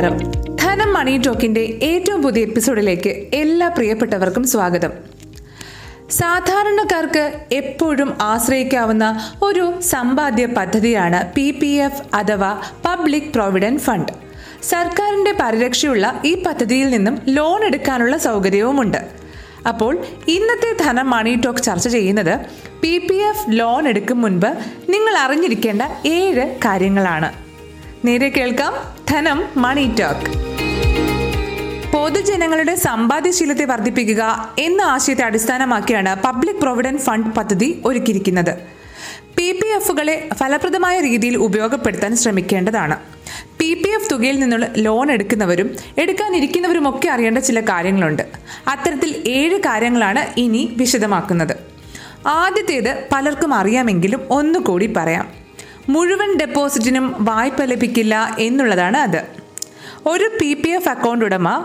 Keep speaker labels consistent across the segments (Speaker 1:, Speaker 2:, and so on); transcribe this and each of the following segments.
Speaker 1: നമസ്കാരം. ധനം മണി ടോക്കിന്റെ ഏറ്റവും പുതിയ എപ്പിസോഡിലേക്ക് എല്ലാ പ്രിയപ്പെട്ടവർക്കും സ്വാഗതം. സാധാരണക്കാർക്ക് എപ്പോഴും ആശ്രയിക്കാവുന്ന ഒരു സമ്പാദ്യ പദ്ധതിയാണ് പി പി എഫ് അഥവാ പബ്ലിക് പ്രൊവിഡന്റ് ഫണ്ട്. സർക്കാരിന്റെ പരിരക്ഷയുള്ള ഈ പദ്ധതിയിൽ നിന്നും ലോൺ എടുക്കാനുള്ള സൗകര്യവുമുണ്ട്. അപ്പോൾ ഇന്നത്തെ ധനം മണി ടോക്ക് ചർച്ച ചെയ്യുന്നത് പി പി എഫ് ലോൺ എടുക്കും മുൻപ് നിങ്ങൾ അറിഞ്ഞിരിക്കേണ്ട ഏഴ് കാര്യങ്ങളാണ്. നേരെ കേൾക്കാം ധനം മണി ടോക്ക്. പൊതുജനങ്ങളുടെ സമ്പാദ്യശീലത്തെ വർദ്ധിപ്പിക്കുക എന്ന ആശയത്തെ അടിസ്ഥാനമാക്കിയാണ് പബ്ലിക് പ്രൊവിഡന്റ് ഫണ്ട് പദ്ധതി ഒരുക്കിയിരിക്കുന്നത്. പി പി എഫുകളെ ഫലപ്രദമായ രീതിയിൽ ഉപയോഗപ്പെടുത്താൻ ശ്രമിക്കേണ്ടതാണ്. പി പി എഫ് തുകയിൽ നിന്നുള്ള ലോൺ എടുക്കുന്നവരും എടുക്കാനിരിക്കുന്നവരും ഒക്കെ അറിയേണ്ട ചില കാര്യങ്ങളുണ്ട്. അത്തരത്തിൽ ഏഴ് കാര്യങ്ങളാണ് ഇനി വിശദമാക്കുന്നത്. ആദ്യത്തേത് പലർക്കും അറിയാമെങ്കിലും ഒന്നുകൂടി പറയാം. മുഴുവൻ ഡെപ്പോസിറ്റിനും വായ്പ ലഭിക്കില്ല എന്നുള്ളതാണ് അത്. ഒരു പി പി എഫ് അക്കൗണ്ട് ഉടമ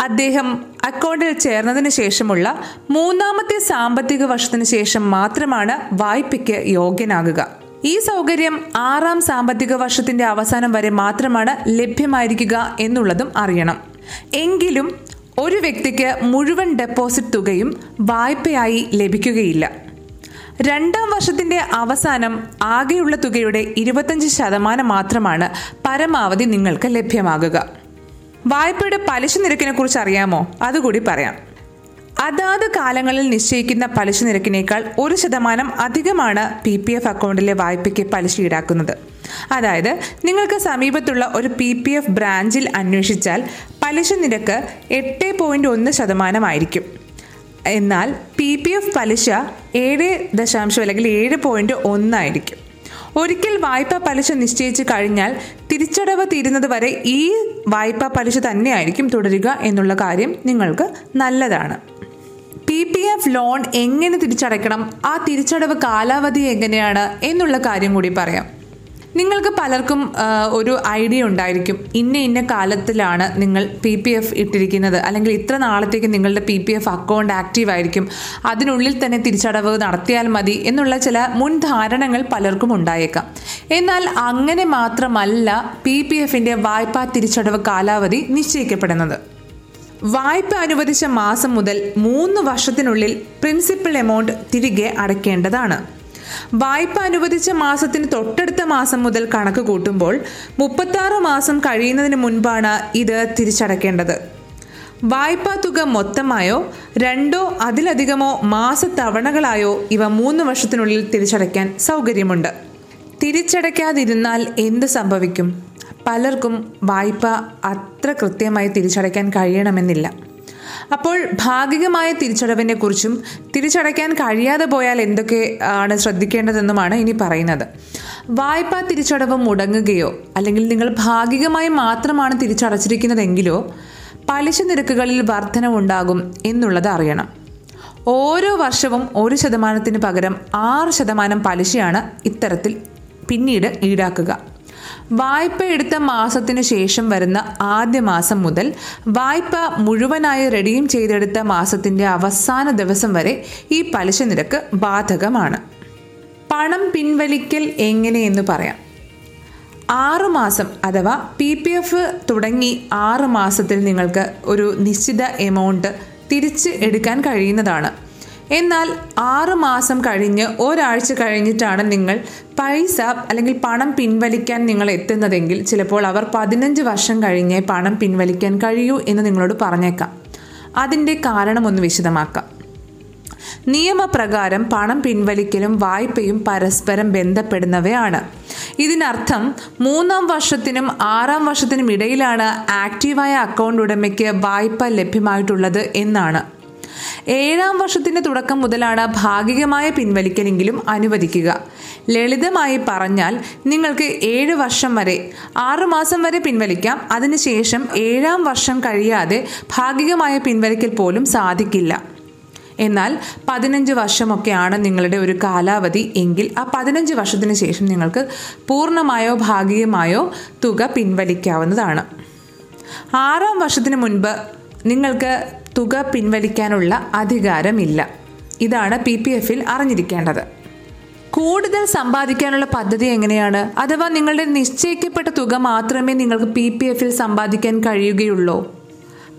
Speaker 1: അദ്ദേഹം അക്കൗണ്ടിൽ ചേർന്നതിന് ശേഷമുള്ള മൂന്നാമത്തെ സാമ്പത്തിക വർഷത്തിന് ശേഷം മാത്രമാണ് വായ്പയ്ക്ക് യോഗ്യനാകുക. ഈ സൗകര്യം ആറാം സാമ്പത്തിക വർഷത്തിന്റെ അവസാനം വരെ മാത്രമാണ് ലഭ്യമായിരിക്കുക എന്നുള്ളതും അറിയണം. എങ്കിലും ഒരു വ്യക്തിക്ക് മുഴുവൻ ഡെപ്പോസിറ്റ് തുകയും വായ്പയായി ലഭിക്കുകയില്ല. രണ്ടാം വർഷത്തിന്റെ അവസാനം ആകെയുള്ള തുകയുടെ ഇരുപത്തഞ്ച് ശതമാനം മാത്രമാണ് പരമാവധി നിങ്ങൾക്ക് ലഭ്യമാകുക. വായ്പയുടെ പലിശ നിരക്കിനെ കുറിച്ച് അറിയാമോ? അതുകൂടി പറയാം. അതാത് കാലങ്ങളിൽ നിശ്ചയിക്കുന്ന പലിശ നിരക്കിനേക്കാൾ ഒരു ശതമാനം അധികമാണ് പി പി എഫ് അക്കൗണ്ടിലെ വായ്പയ്ക്ക് പലിശ ഈടാക്കുന്നത്. അതായത് നിങ്ങൾക്ക് സമീപത്തുള്ള ഒരു പി പി എഫ് ബ്രാഞ്ചിൽ അന്വേഷിച്ചാൽ പലിശ നിരക്ക് എട്ട് പോയിന്റ് ഒന്ന് ശതമാനമായിരിക്കും എന്നാൽ പി പി എഫ് പലിശ ഏഴ് ദശാംശം അല്ലെങ്കിൽ ഏഴ് പോയിന്റ് ഒന്നായിരിക്കും. ഒരിക്കൽ വായ്പാ പലിശ നിശ്ചയിച്ചു കഴിഞ്ഞാൽ തിരിച്ചടവ് തീരുന്നത് വരെ ഈ വായ്പാ പലിശ തന്നെയായിരിക്കും തുടരുക എന്നുള്ള കാര്യം നിങ്ങൾക്ക് നല്ലതാണ്. പി പി എഫ് ലോൺ എങ്ങനെ തിരിച്ചടയ്ക്കണം? ആ തിരിച്ചടവ് കാലാവധി എങ്ങനെയാണ്? എന്നുള്ള കാര്യം കൂടി പറയാം. നിങ്ങൾക്ക് പലർക്കും ഒരു ഐഡിയ ഉണ്ടായിരിക്കും. ഇന്ന ഇന്ന കാലത്തിലാണ് നിങ്ങൾ പി പി എഫ് ഇട്ടിരിക്കുന്നത്. അല്ലെങ്കിൽ ഇത്ര നാളത്തേക്ക് നിങ്ങളുടെ P P F account active ആയിരിക്കും. അതിനുള്ളിൽ തന്നെ തിരിച്ചടവ് നടത്തിയാൽ മതി എന്നുള്ള ചില മുൻധാരണകൾ പലർക്കും ഉണ്ടായേക്കാം. എന്നാൽ അങ്ങനെ മാത്രമല്ല പി പി എഫിന്റെ വായ്പാ തിരിച്ചടവ് കാലാവധി നിശ്ചയിക്കപ്പെടുന്നത്. വായ്പ അനുവദിച്ച മാസം മുതൽ മൂന്ന് വർഷത്തിനുള്ളിൽ പ്രിൻസിപ്പൽ എമൗണ്ട് തിരികെ അടയ്ക്കേണ്ടതാണ്. വായ്പ അനുവദിച്ച മാസത്തിന് തൊട്ടടുത്ത മാസം മുതൽ കണക്ക് കൂട്ടുമ്പോൾ മുപ്പത്താറ് മാസം കഴിയുന്നതിന് മുൻപാണ് ഇത് തിരിച്ചടയ്ക്കേണ്ടത് വായ്പാ തുക മൊത്തമായോ രണ്ടോ അതിലധികമോ മാസത്തവണകളായോ ഇവ മൂന്ന് വർഷത്തിനുള്ളിൽ തിരിച്ചടയ്ക്കാൻ സൗകര്യമുണ്ട്. തിരിച്ചടയ്ക്കാതിരുന്നാൽ എന്ത് സംഭവിക്കും? പലർക്കും വായ്പ അത്ര കൃത്യമായി തിരിച്ചടയ്ക്കാൻ കഴിയണമെന്നില്ല. അപ്പോൾ ഭാഗികമായ തിരിച്ചടവിനെ കുറിച്ചും തിരിച്ചടയ്ക്കാൻ കഴിയാതെ പോയാൽ എന്തൊക്കെ ആണ് ശ്രദ്ധിക്കേണ്ടതെന്നുമാണ് ഇനി പറയുന്നത്. വായ്പാ തിരിച്ചടവ് മുടങ്ങുകയോ അല്ലെങ്കിൽ നിങ്ങൾ ഭാഗികമായി മാത്രമാണ് തിരിച്ചടച്ചിരിക്കുന്നതെങ്കിലോ പലിശ നിരക്കുകളിൽ വർധനവുണ്ടാകും എന്നുള്ളത് അറിയണം. ഓരോ വർഷവും ഒരു ശതമാനത്തിന് പകരം ആറ് ശതമാനം പലിശയാണ് ഇത്തരത്തിൽ പിന്നീട് ഈടാക്കുക. വായ്പ എടുത്ത മാസത്തിനു ശേഷം വരുന്ന ആദ്യ മാസം മുതൽ വായ്പ മുഴുവനായി റെഡീം ചെയ്തെടുത്ത മാസത്തിന്റെ അവസാന ദിവസം വരെ ഈ പലിശ നിരക്ക് ബാധകമാണ്. പണം പിൻവലിക്കൽ എങ്ങനെയെന്ന് പറയാം. ആറുമാസം അഥവാ പി പി എഫ് തുടങ്ങി ആറ് മാസത്തിൽ നിങ്ങൾക്ക് ഒരു നിശ്ചിത എമൗണ്ട് തിരിച്ച് എടുക്കാൻ കഴിയുന്നതാണ്. എന്നാൽ ആറ് മാസം കഴിഞ്ഞ് ഒരാഴ്ച കഴിഞ്ഞിട്ടാണ് നിങ്ങൾ പൈസ അല്ലെങ്കിൽ പണം പിൻവലിക്കാൻ നിങ്ങൾ എത്തുന്നതെങ്കിൽ ചിലപ്പോൾ അവർ പതിനഞ്ച് വർഷം കഴിഞ്ഞേ പണം പിൻവലിക്കാൻ കഴിയൂ എന്ന് നിങ്ങളോട് പറഞ്ഞേക്കാം. അതിന്റെ കാരണം ഒന്ന് വിശദമാക്കാം. നിയമപ്രകാരം പണം പിൻവലിക്കലും വായ്പയും പരസ്പരം ബന്ധപ്പെടുന്നവയാണ്. ഇതിനർത്ഥം മൂന്നാം വർഷത്തിനും ആറാം വർഷത്തിനും ഇടയിലാണ് ആക്റ്റീവായ അക്കൗണ്ട് ഉടമയ്ക്ക് വായ്പ ലഭ്യമായിട്ടുള്ളത് എന്നാണ്. ഏഴാം വർഷത്തിന്റെ തുടക്കം മുതലാണ് ഭാഗികമായ പിൻവലിക്കലെങ്കിലും അനുവദിക്കുക. ലളിതമായി പറഞ്ഞാൽ നിങ്ങൾക്ക് ഏഴ് വർഷം വരെ ആറുമാസം വരെ പിൻവലിക്കാം. അതിനുശേഷം ഏഴാം വർഷം കഴിയാതെ ഭാഗികമായ പിൻവലിക്കൽ പോലും സാധിക്കില്ല. എന്നാൽ പതിനഞ്ച് വർഷമൊക്കെയാണ് നിങ്ങളുടെ ഒരു കാലാവധി എങ്കിൽ ആ പതിനഞ്ച് വർഷത്തിന് ശേഷം നിങ്ങൾക്ക് പൂർണമായോ ഭാഗികമായോ തുക പിൻവലിക്കാവുന്നതാണ്. ആറാം വർഷത്തിന് മുൻപ് നിങ്ങൾക്ക് തുക പിൻവലിക്കാനുള്ള അധികാരമില്ല. ഇതാണ് പി പി എഫിൽ അറിഞ്ഞിരിക്കേണ്ടത്. കൂടുതൽ സമ്പാദിക്കാനുള്ള പദ്ധതി എങ്ങനെയാണ്? അഥവാ നിങ്ങളുടെ നിശ്ചയിക്കപ്പെട്ട തുക മാത്രമേ നിങ്ങൾക്ക് പി പി എഫിൽ സമ്പാദിക്കാൻ കഴിയുകയുള്ളൂ.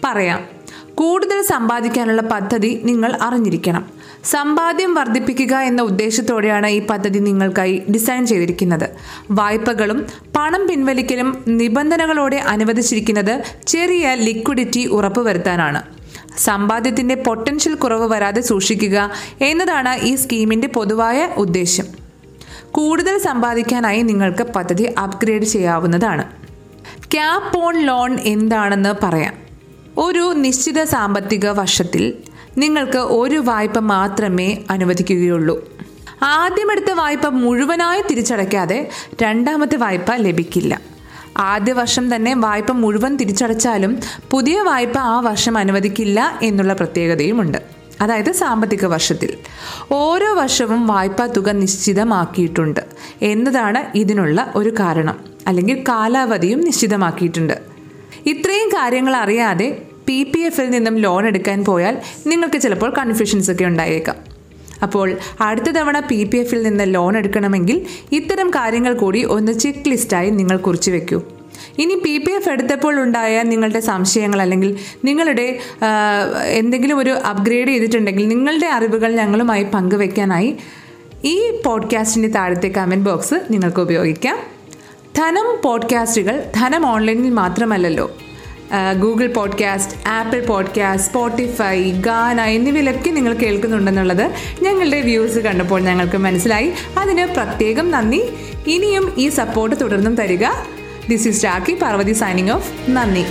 Speaker 1: പറയാം. കൂടുതൽ സമ്പാദിക്കാനുള്ള പദ്ധതി നിങ്ങൾ അറിഞ്ഞിരിക്കണം. സമ്പാദ്യം വർദ്ധിപ്പിക്കുക എന്ന ഉദ്ദേശത്തോടെയാണ് ഈ പദ്ധതി നിങ്ങൾക്കായി ഡിസൈൻ ചെയ്തിരിക്കുന്നത്. വായ്പകളും പണം പിൻവലിക്കലും നിബന്ധനകളോടെ അനുവദിച്ചിരിക്കുന്നത് ചെറിയ ലിക്വിഡിറ്റി ഉറപ്പുവരുത്താനാണ്. സമ്പാദ്യത്തിന്റെ പൊട്ടൻഷ്യൽ കുറവ് വരാതെ സൂക്ഷിക്കുക എന്നതാണ് ഈ സ്കീമിന്റെ പൊതുവായ ഉദ്ദേശം. കൂടുതൽ സമ്പാദിക്കാനായി നിങ്ങൾക്ക് പദ്ധതി അപ്ഗ്രേഡ് ചെയ്യാവുന്നതാണ്. ക്യാപ് ഓൺ ലോൺ എന്താണെന്ന് പറയാം. ഒരു നിശ്ചിത സാമ്പത്തിക വർഷത്തിൽ നിങ്ങൾക്ക് ഒരു വായ്പ മാത്രമേ അനുവദിക്കുകയുള്ളൂ. ആദ്യമെടുത്ത വായ്പ മുഴുവനായി തിരിച്ചടയ്ക്കാതെ രണ്ടാമത്തെ വായ്പ ലഭിക്കില്ല. ആദ്യ വർഷം തന്നെ വായ്പ മുഴുവൻ തിരിച്ചടച്ചാലും പുതിയ വായ്പ ആ വർഷം അനുവദിക്കില്ല എന്നുള്ള പ്രത്യേകതയുമുണ്ട്. അതായത് സാമ്പത്തിക വർഷത്തിൽ. ഓരോ വർഷവും വായ്പാ തുക നിശ്ചിതമാക്കിയിട്ടുണ്ട് എന്നതാണ് ഇതിനുള്ള ഒരു കാരണം. അല്ലെങ്കിൽ കാലാവധിയും നിശ്ചിതമാക്കിയിട്ടുണ്ട്. ഇത്രയും കാര്യങ്ങൾ അറിയാതെ പി പി എഫിൽ നിന്നും ലോൺ എടുക്കാൻ പോയാൽ നിങ്ങൾക്ക് ചിലപ്പോൾ കൺഫ്യൂഷൻസ് ഒക്കെ ഉണ്ടായേക്കാം. അപ്പോൾ അടുത്ത തവണ പി പി എഫിൽ നിന്ന് ലോൺ എടുക്കണമെങ്കിൽ ഇത്തരം കാര്യങ്ങൾ കൂടി ഒന്ന് ചെക്ക് ലിസ്റ്റായി നിങ്ങൾ കുറിച്ചു വെക്കൂ. ഇനി പി പി എഫ് എടുത്തപ്പോൾ ഉണ്ടായ നിങ്ങളുടെ സംശയങ്ങൾ അല്ലെങ്കിൽ നിങ്ങളുടെ എന്തെങ്കിലും ഒരു അപ്ഗ്രേഡ് ചെയ്തിട്ടുണ്ടെങ്കിൽ നിങ്ങളുടെ അറിവുകൾ ഞങ്ങളുമായി പങ്കുവെക്കാനായി ഈ പോഡ്കാസ്റ്റിന്റെ താഴത്തെ കമന്റ് ബോക്സ് നിങ്ങൾക്ക് ഉപയോഗിക്കാം. ധനം പോഡ്കാസ്റ്റുകൾ ധനം ഓൺലൈനിൽ മാത്രമല്ലല്ലോ. Google podcast Apple podcast Spotify Gaana എന്നിവയിലൊക്കെ നിങ്ങൾ കേൾക്കുന്നുണ്ടെന്നുള്ളത് ഞങ്ങളുടെ വ്യൂസ് കണ്ടപ്പോൾ ഞങ്ങൾക്ക് മനസ്സിലായി. അതിന് പ്രത്യേകം നന്ദി. ഇനിയും ഈ സപ്പോർട്ട് തുടർന്നും തരിക. This is Rakhi Parvathi signing off നന്ദി.